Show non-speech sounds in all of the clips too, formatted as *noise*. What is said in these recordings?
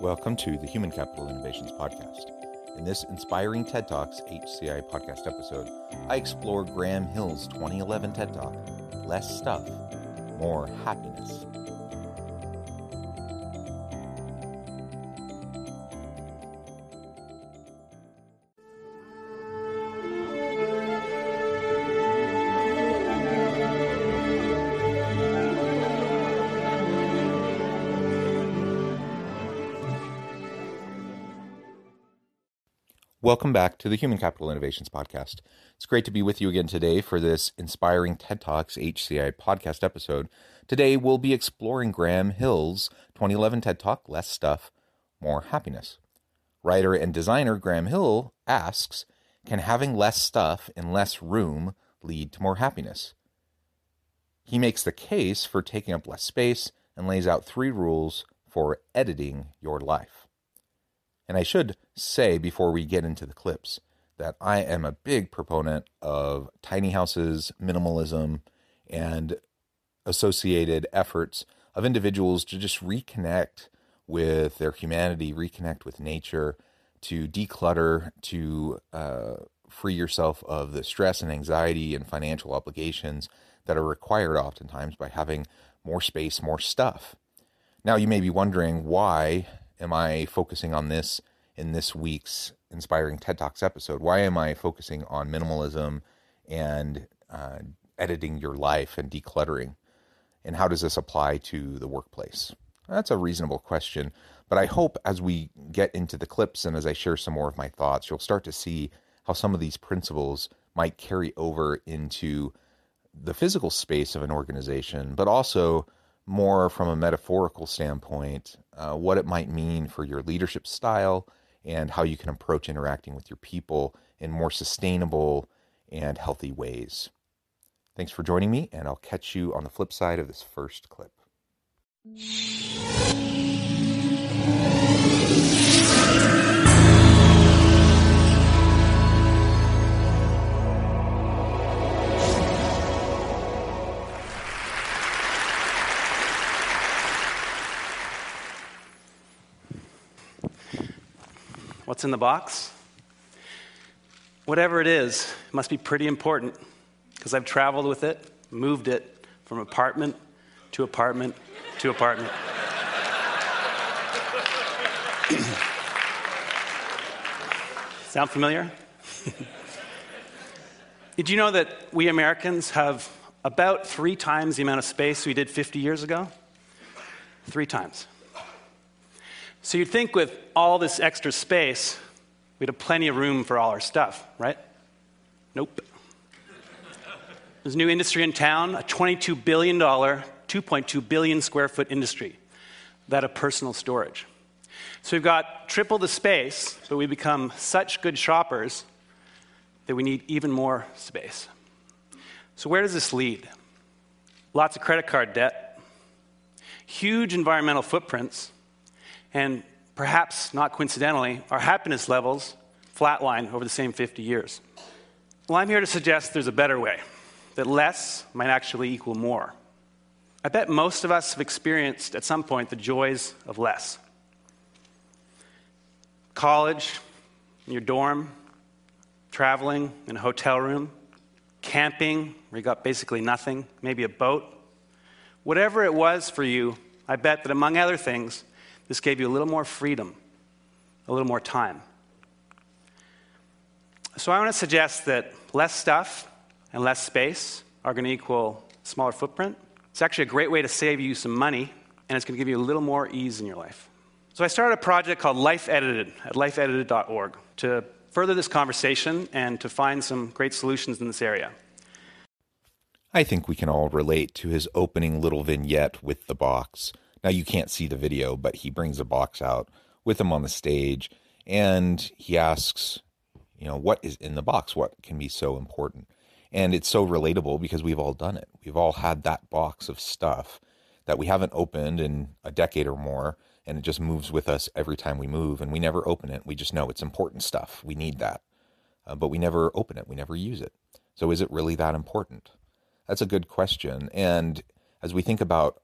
Welcome to the Human Capital Innovations Podcast. In this inspiring TED Talks HCI podcast episode, I explore Graham Hill's 2011 TED Talk Less Stuff, More Happiness. Welcome back to the Human Capital Innovations Podcast. It's great to be with you again today for this inspiring TED Talks HCI podcast episode. Today we'll be exploring Graham Hill's 2011 TED Talk, Less Stuff, More Happiness. Writer and designer Graham Hill asks Can having less stuff in less room lead to more happiness? He makes the case for taking up less space and lays out three rules for editing your life. And I should say before we get into the clips that I am a big proponent of tiny houses, minimalism, and associated efforts of individuals to just reconnect with their humanity, reconnect with nature, to declutter, to uh, free yourself of the stress and anxiety and financial obligations that are required oftentimes by having more space, more stuff. Now, you may be wondering why am I focusing on this in this week's inspiring TED Talks episode? Why am I focusing on minimalism and uh, editing your life and decluttering? And how does this apply to the workplace? That's a reasonable question. But I hope as we get into the clips and as I share some more of my thoughts, you'll start to see how some of these principles might carry over into the physical space of an organization, but also more from a metaphorical standpoint, uh, what it might mean for your leadership style and how you can approach interacting with your people in more sustainable and healthy ways. Thanks for joining me, and I'll catch you on the flip side of this first clip. What's in the box? Whatever it is, it must be pretty important because I've traveled with it, moved it from apartment to apartment to apartment. *clears throat* Sound familiar? *laughs* did you know that we Americans have about three times the amount of space we did 50 years ago? Three times. So you'd think with all this extra space, we'd have plenty of room for all our stuff, right? Nope. There's a new industry in town, a $22 billion, 2.2 billion square foot industry, that of personal storage. So we've got triple the space, but we become such good shoppers that we need even more space. So where does this lead? Lots of credit card debt, huge environmental footprints, and perhaps not coincidentally, our happiness levels flatline over the same 50 years. Well, I'm here to suggest there's a better way, that less might actually equal more. I bet most of us have experienced at some point the joys of less. College, in your dorm, traveling in a hotel room, camping where you got basically nothing, maybe a boat. Whatever it was for you, I bet that among other things, this gave you a little more freedom, a little more time. So I want to suggest that less stuff and less space are going to equal smaller footprint. It's actually a great way to save you some money, and it's going to give you a little more ease in your life. So I started a project called Life Edited at lifeedited.org to further this conversation and to find some great solutions in this area. I think we can all relate to his opening little vignette with the box. Now, you can't see the video, but he brings a box out with him on the stage and he asks, you know, what is in the box? What can be so important? And it's so relatable because we've all done it. We've all had that box of stuff that we haven't opened in a decade or more, and it just moves with us every time we move, and we never open it. We just know it's important stuff. We need that. Uh, but we never open it, we never use it. So is it really that important? That's a good question. And as we think about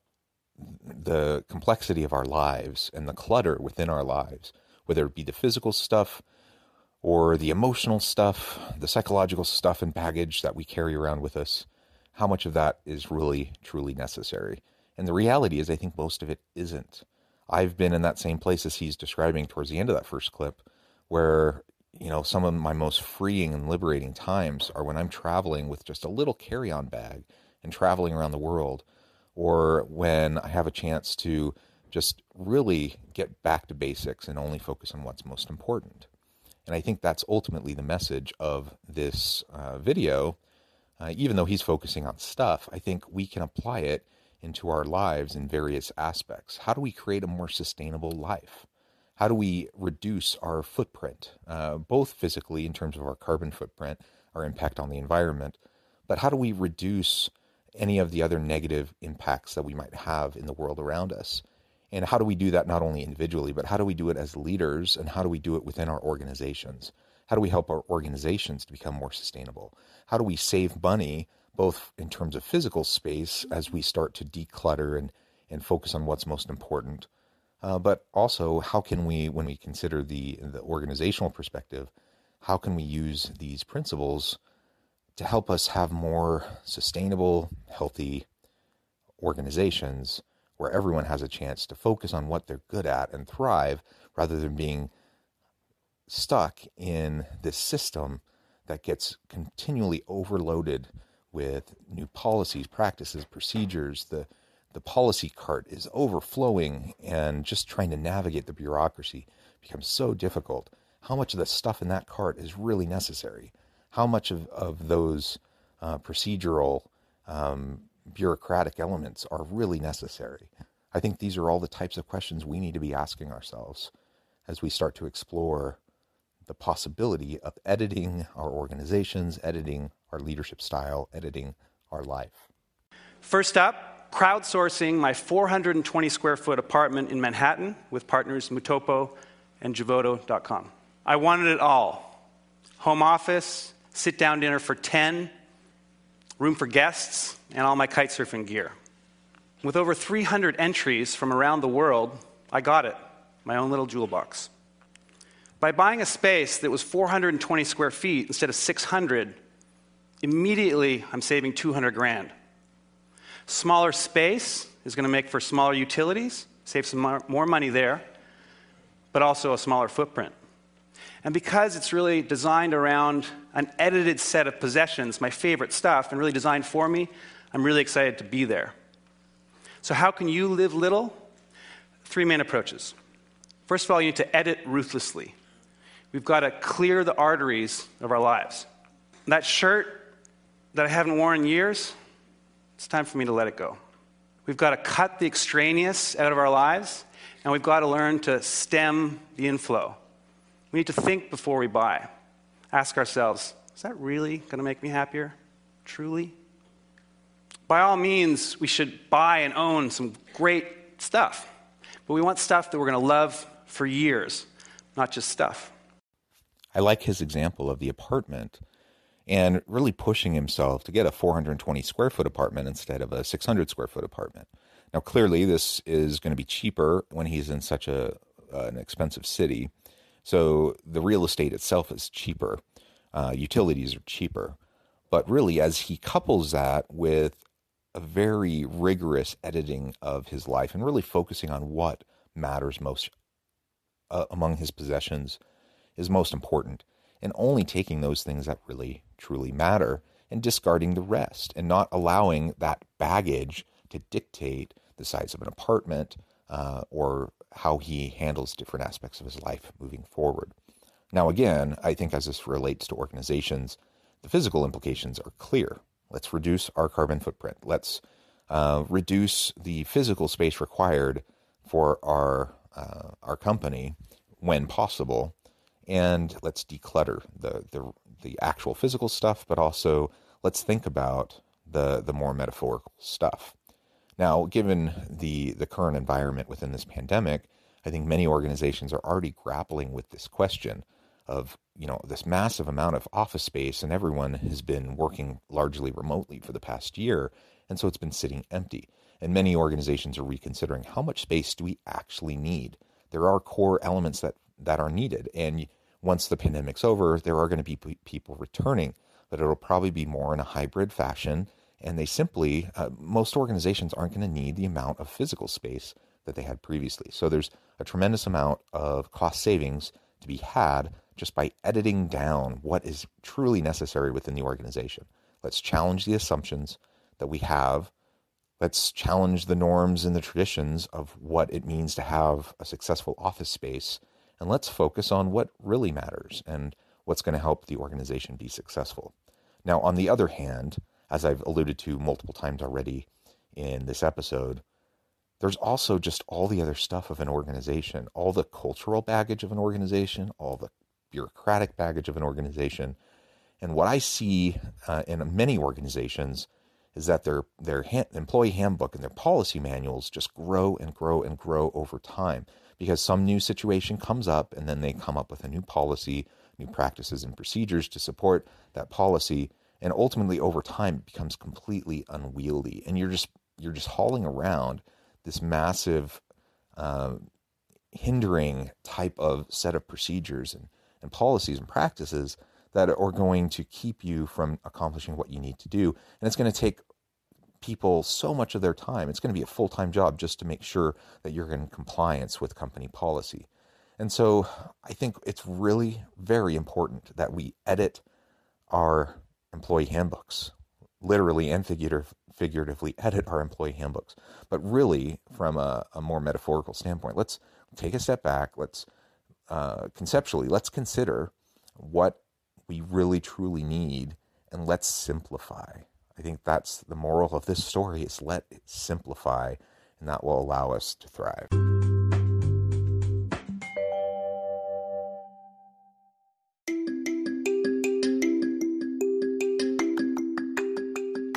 the complexity of our lives and the clutter within our lives, whether it be the physical stuff or the emotional stuff, the psychological stuff and baggage that we carry around with us, how much of that is really, truly necessary? And the reality is, I think most of it isn't. I've been in that same place as he's describing towards the end of that first clip, where you know, some of my most freeing and liberating times are when I'm traveling with just a little carry on bag and traveling around the world, or when I have a chance to just really get back to basics and only focus on what's most important. And I think that's ultimately the message of this uh, video. Uh, even though he's focusing on stuff, I think we can apply it into our lives in various aspects. How do we create a more sustainable life? how do we reduce our footprint, uh, both physically in terms of our carbon footprint, our impact on the environment, but how do we reduce any of the other negative impacts that we might have in the world around us? And how do we do that not only individually, but how do we do it as leaders and how do we do it within our organizations? How do we help our organizations to become more sustainable? How do we save money, both in terms of physical space as we start to declutter and, and focus on what's most important? Uh, but also, how can we, when we consider the the organizational perspective, how can we use these principles to help us have more sustainable, healthy organizations where everyone has a chance to focus on what they're good at and thrive rather than being stuck in this system that gets continually overloaded with new policies, practices, procedures, the the policy cart is overflowing and just trying to navigate the bureaucracy becomes so difficult. How much of the stuff in that cart is really necessary? How much of, of those uh, procedural, um, bureaucratic elements are really necessary? I think these are all the types of questions we need to be asking ourselves as we start to explore the possibility of editing our organizations, editing our leadership style, editing our life. First up, crowdsourcing my 420 square foot apartment in Manhattan with partners Mutopo and Jovoto.com. I wanted it all home office, sit down dinner for 10, room for guests, and all my kite surfing gear. With over 300 entries from around the world, I got it, my own little jewel box. By buying a space that was 420 square feet instead of 600, immediately I'm saving 200 grand. Smaller space is going to make for smaller utilities, save some more money there, but also a smaller footprint. And because it's really designed around an edited set of possessions, my favorite stuff, and really designed for me, I'm really excited to be there. So, how can you live little? Three main approaches. First of all, you need to edit ruthlessly. We've got to clear the arteries of our lives. That shirt that I haven't worn in years, it's time for me to let it go. We've got to cut the extraneous out of our lives, and we've got to learn to stem the inflow. We need to think before we buy. Ask ourselves, is that really going to make me happier? Truly? By all means, we should buy and own some great stuff, but we want stuff that we're going to love for years, not just stuff. I like his example of the apartment and really pushing himself to get a 420 square foot apartment instead of a 600 square foot apartment. Now, clearly, this is going to be cheaper when he's in such a an expensive city, so the real estate itself is cheaper, uh, utilities are cheaper, but really, as he couples that with a very rigorous editing of his life and really focusing on what matters most uh, among his possessions is most important and only taking those things that really truly matter and discarding the rest and not allowing that baggage to dictate the size of an apartment uh, or how he handles different aspects of his life moving forward. Now, again, I think as this relates to organizations, the physical implications are clear. Let's reduce our carbon footprint. Let's uh, reduce the physical space required for our uh, our company when possible, and let's declutter the, the the actual physical stuff, but also let's think about the the more metaphorical stuff. Now, given the the current environment within this pandemic, I think many organizations are already grappling with this question of you know this massive amount of office space, and everyone has been working largely remotely for the past year, and so it's been sitting empty. And many organizations are reconsidering how much space do we actually need. There are core elements that that are needed, and once the pandemic's over, there are going to be people returning, but it'll probably be more in a hybrid fashion. And they simply, uh, most organizations aren't going to need the amount of physical space that they had previously. So there's a tremendous amount of cost savings to be had just by editing down what is truly necessary within the organization. Let's challenge the assumptions that we have. Let's challenge the norms and the traditions of what it means to have a successful office space and let's focus on what really matters and what's going to help the organization be successful. Now, on the other hand, as I've alluded to multiple times already in this episode, there's also just all the other stuff of an organization, all the cultural baggage of an organization, all the bureaucratic baggage of an organization. And what I see uh, in many organizations is that their their ha- employee handbook and their policy manuals just grow and grow and grow over time because some new situation comes up and then they come up with a new policy, new practices and procedures to support that policy and ultimately over time it becomes completely unwieldy and you're just you're just hauling around this massive uh, hindering type of set of procedures and, and policies and practices that are going to keep you from accomplishing what you need to do and it's going to take people so much of their time. It's going to be a full time job just to make sure that you're in compliance with company policy. And so I think it's really very important that we edit our employee handbooks, literally and figurative, figuratively edit our employee handbooks. But really, from a, a more metaphorical standpoint, let's take a step back. Let's uh, conceptually, let's consider what we really truly need and let's simplify. I think that's the moral of this story is let it simplify and that will allow us to thrive.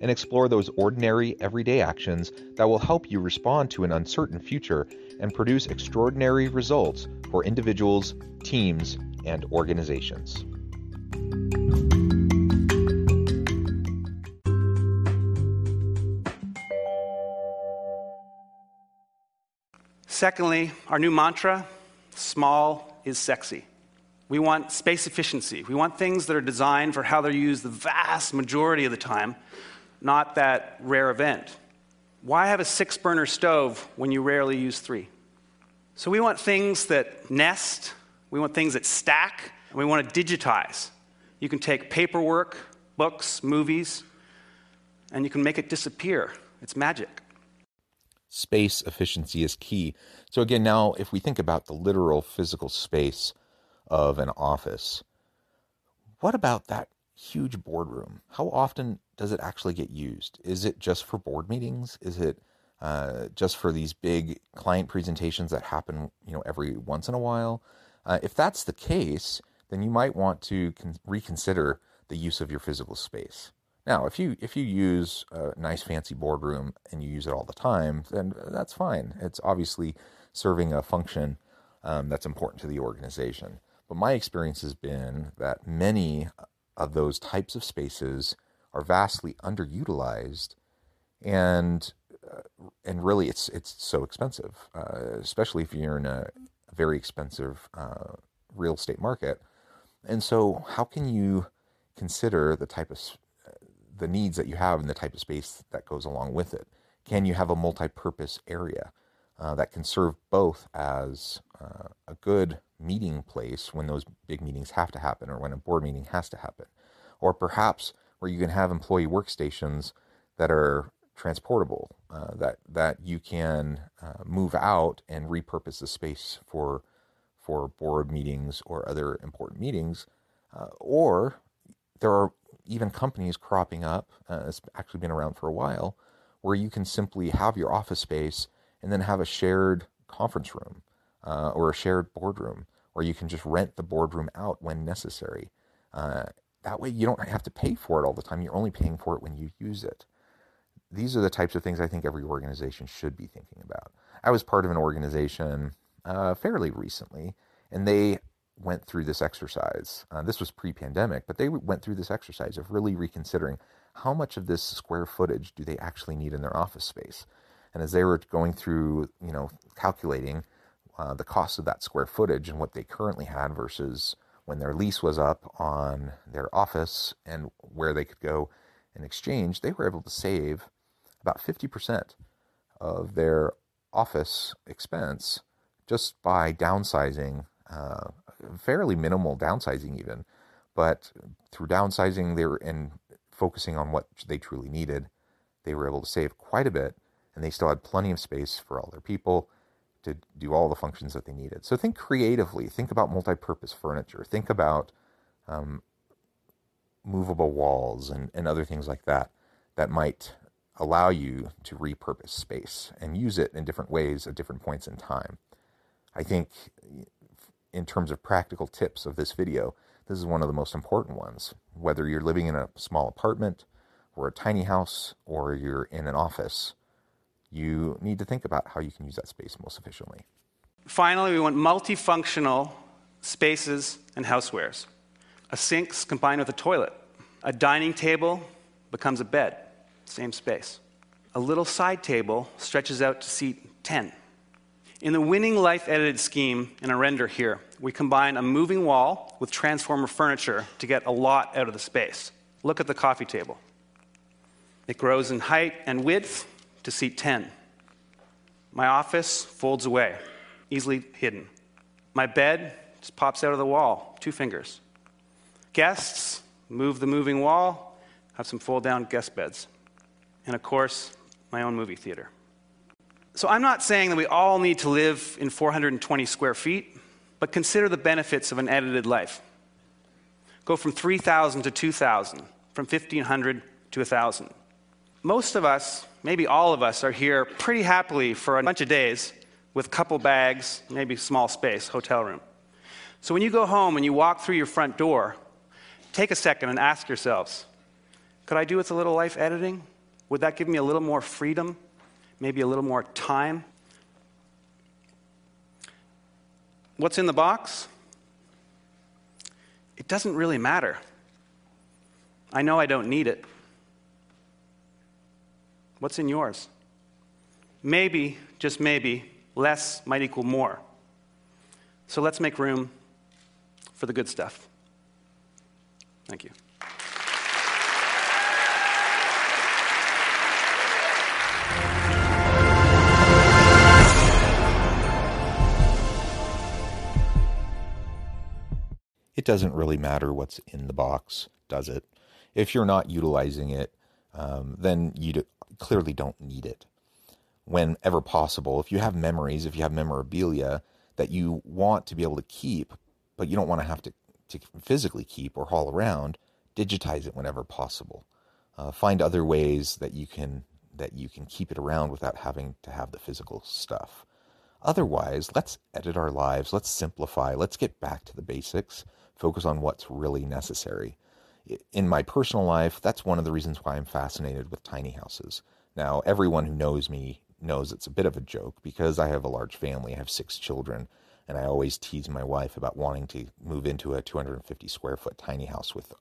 and explore those ordinary, everyday actions that will help you respond to an uncertain future and produce extraordinary results for individuals, teams, and organizations. Secondly, our new mantra small is sexy. We want space efficiency. We want things that are designed for how they're used the vast majority of the time, not that rare event. Why have a six burner stove when you rarely use three? So we want things that nest, we want things that stack, and we want to digitize. You can take paperwork, books, movies, and you can make it disappear. It's magic space efficiency is key. So, again, now if we think about the literal physical space of an office, what about that huge boardroom? How often does it actually get used? Is it just for board meetings? Is it uh, just for these big client presentations that happen, you know, every once in a while? Uh, if that's the case, then you might want to con- reconsider the use of your physical space. Now, if you if you use a nice fancy boardroom and you use it all the time, then that's fine. It's obviously serving a function um, that's important to the organization. But my experience has been that many of those types of spaces are vastly underutilized, and uh, and really it's it's so expensive, uh, especially if you're in a very expensive uh, real estate market. And so, how can you consider the type of the needs that you have and the type of space that goes along with it? Can you have a multi-purpose area uh, that can serve both as uh, a good meeting place when those big meetings have to happen or when a board meeting has to happen, or perhaps where you can have employee workstations that are transportable, uh, that that you can uh, move out and repurpose the space for for board meetings or other important meetings, uh, or there are even companies cropping up. Uh, it's actually been around for a while, where you can simply have your office space and then have a shared conference room uh, or a shared boardroom, or you can just rent the boardroom out when necessary. Uh, that way, you don't have to pay for it all the time. You're only paying for it when you use it. These are the types of things I think every organization should be thinking about. I was part of an organization uh, fairly recently, and they went through this exercise. Uh, this was pre-pandemic, but they went through this exercise of really reconsidering how much of this square footage do they actually need in their office space. And as they were going through, you know, calculating uh, the cost of that square footage and what they currently had versus when their lease was up on their office and where they could go in exchange, they were able to save about 50% of their office expense just by downsizing uh, fairly minimal downsizing even, but through downsizing they were and focusing on what they truly needed, they were able to save quite a bit, and they still had plenty of space for all their people to do all the functions that they needed. So think creatively. Think about multi-purpose furniture. Think about um, movable walls and, and other things like that that might allow you to repurpose space and use it in different ways at different points in time. I think in terms of practical tips of this video, this is one of the most important ones. Whether you're living in a small apartment or a tiny house or you're in an office, you need to think about how you can use that space most efficiently. Finally, we want multifunctional spaces and housewares. A sink's combined with a toilet. A dining table becomes a bed, same space. A little side table stretches out to seat 10. In the winning life edited scheme in a render here, we combine a moving wall with transformer furniture to get a lot out of the space. Look at the coffee table. It grows in height and width to seat 10. My office folds away, easily hidden. My bed just pops out of the wall, two fingers. Guests move the moving wall, have some fold down guest beds. And of course, my own movie theater. So I'm not saying that we all need to live in 420 square feet, but consider the benefits of an edited life. Go from 3,000 to 2,000, from 1,500 to 1,000. Most of us, maybe all of us, are here pretty happily for a bunch of days with a couple bags, maybe small space, hotel room. So when you go home and you walk through your front door, take a second and ask yourselves could I do with a little life editing? Would that give me a little more freedom maybe a little more time. What's in the box? It doesn't really matter. I know I don't need it. What's in yours? Maybe, just maybe, less might equal more. So let's make room for the good stuff. Thank you. it doesn't really matter what's in the box, does it? If you're not utilizing it, um, then you do, clearly don't need it. Whenever possible, if you have memories, if you have memorabilia that you want to be able to keep, but you don't want to have to, to physically keep or haul around, digitize it whenever possible. Uh, find other ways that you can that you can keep it around without having to have the physical stuff. Otherwise, let's edit our lives, let's simplify, let's get back to the basics, focus on what's really necessary. In my personal life, that's one of the reasons why I'm fascinated with tiny houses. Now, everyone who knows me knows it's a bit of a joke because I have a large family. I have six children, and I always tease my wife about wanting to move into a 250 square foot tiny house with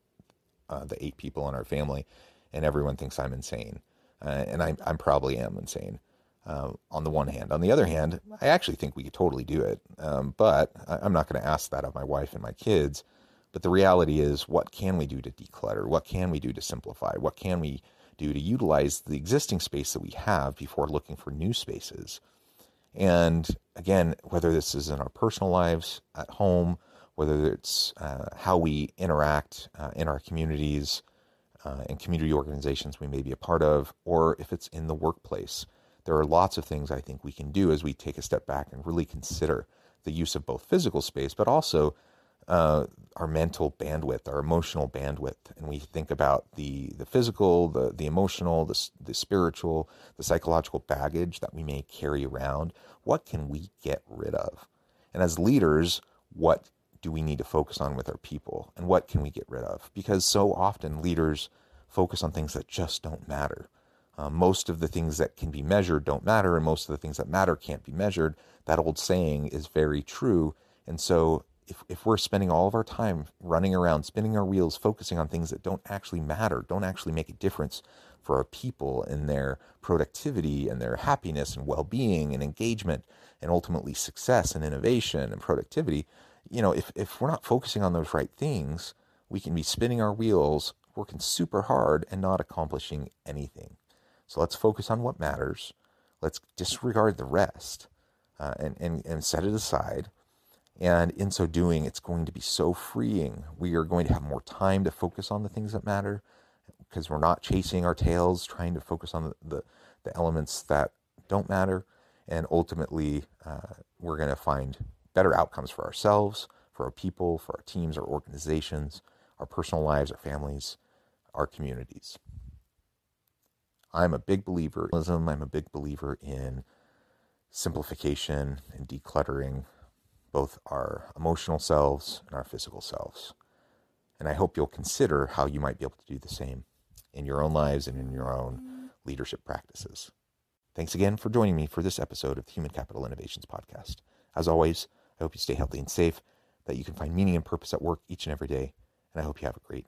uh, the eight people in our family, and everyone thinks I'm insane. Uh, and I, I probably am insane. Uh, on the one hand. On the other hand, I actually think we could totally do it. Um, but I, am not going to ask that of my wife and my kids. But the reality is, what can we do to declutter? What can we do to simplify? What can we do to utilize the existing space that we have before looking for new spaces? And again, whether this is in our personal lives, at home, whether it's uh, how we interact uh, in our communities uh, and community organizations we may be a part of, or if it's in the workplace, there are lots of things I think we can do as we take a step back and really consider the use of both physical space, but also uh, our mental bandwidth, our emotional bandwidth, and we think about the the physical, the the emotional, the the spiritual, the psychological baggage that we may carry around. What can we get rid of? And as leaders, what do we need to focus on with our people, and what can we get rid of? Because so often leaders focus on things that just don't matter. Uh, most of the things that can be measured don't matter, and most of the things that matter can't be measured. That old saying is very true. And so if, if we're spending all of our time running around, spinning our wheels, focusing on things that don't actually matter, don't actually make a difference for our people and their productivity and their happiness and well being and engagement and ultimately success and innovation and productivity, you know, if, if we're not focusing on those right things, we can be spinning our wheels, working super hard, and not accomplishing anything. So let's focus on what matters. Let's disregard the rest uh, and, and, and set it aside and in so doing, it's going to be so freeing. We are going to have more time to focus on the things that matter because we're not chasing our tails, trying to focus on the, the, the elements that don't matter. And ultimately, uh, we're going to find better outcomes for ourselves, for our people, for our teams, our organizations, our personal lives, our families, our communities. I'm a big believer in I'm a big believer in simplification and decluttering both our emotional selves and our physical selves. And I hope you'll consider how you might be able to do the same in your own lives and in your own leadership practices. Thanks again for joining me for this episode of the Human Capital Innovations Podcast. As always, I hope you stay healthy and safe, that you can find meaning and purpose at work each and every day, and I hope you have a great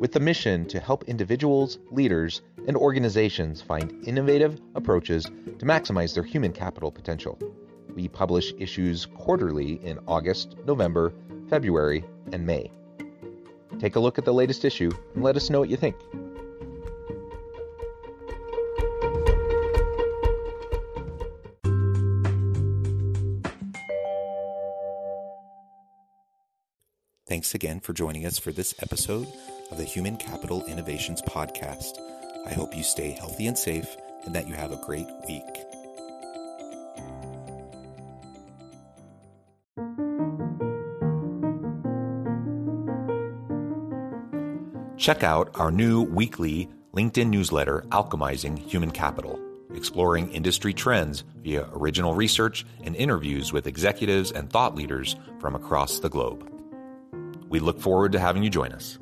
with the mission to help individuals, leaders, and organizations find innovative approaches to maximize their human capital potential. We publish issues quarterly in August, November, February, and May. Take a look at the latest issue and let us know what you think. Thanks again for joining us for this episode of the Human Capital Innovations Podcast. I hope you stay healthy and safe and that you have a great week. Check out our new weekly LinkedIn newsletter, Alchemizing Human Capital, exploring industry trends via original research and interviews with executives and thought leaders from across the globe. We look forward to having you join us.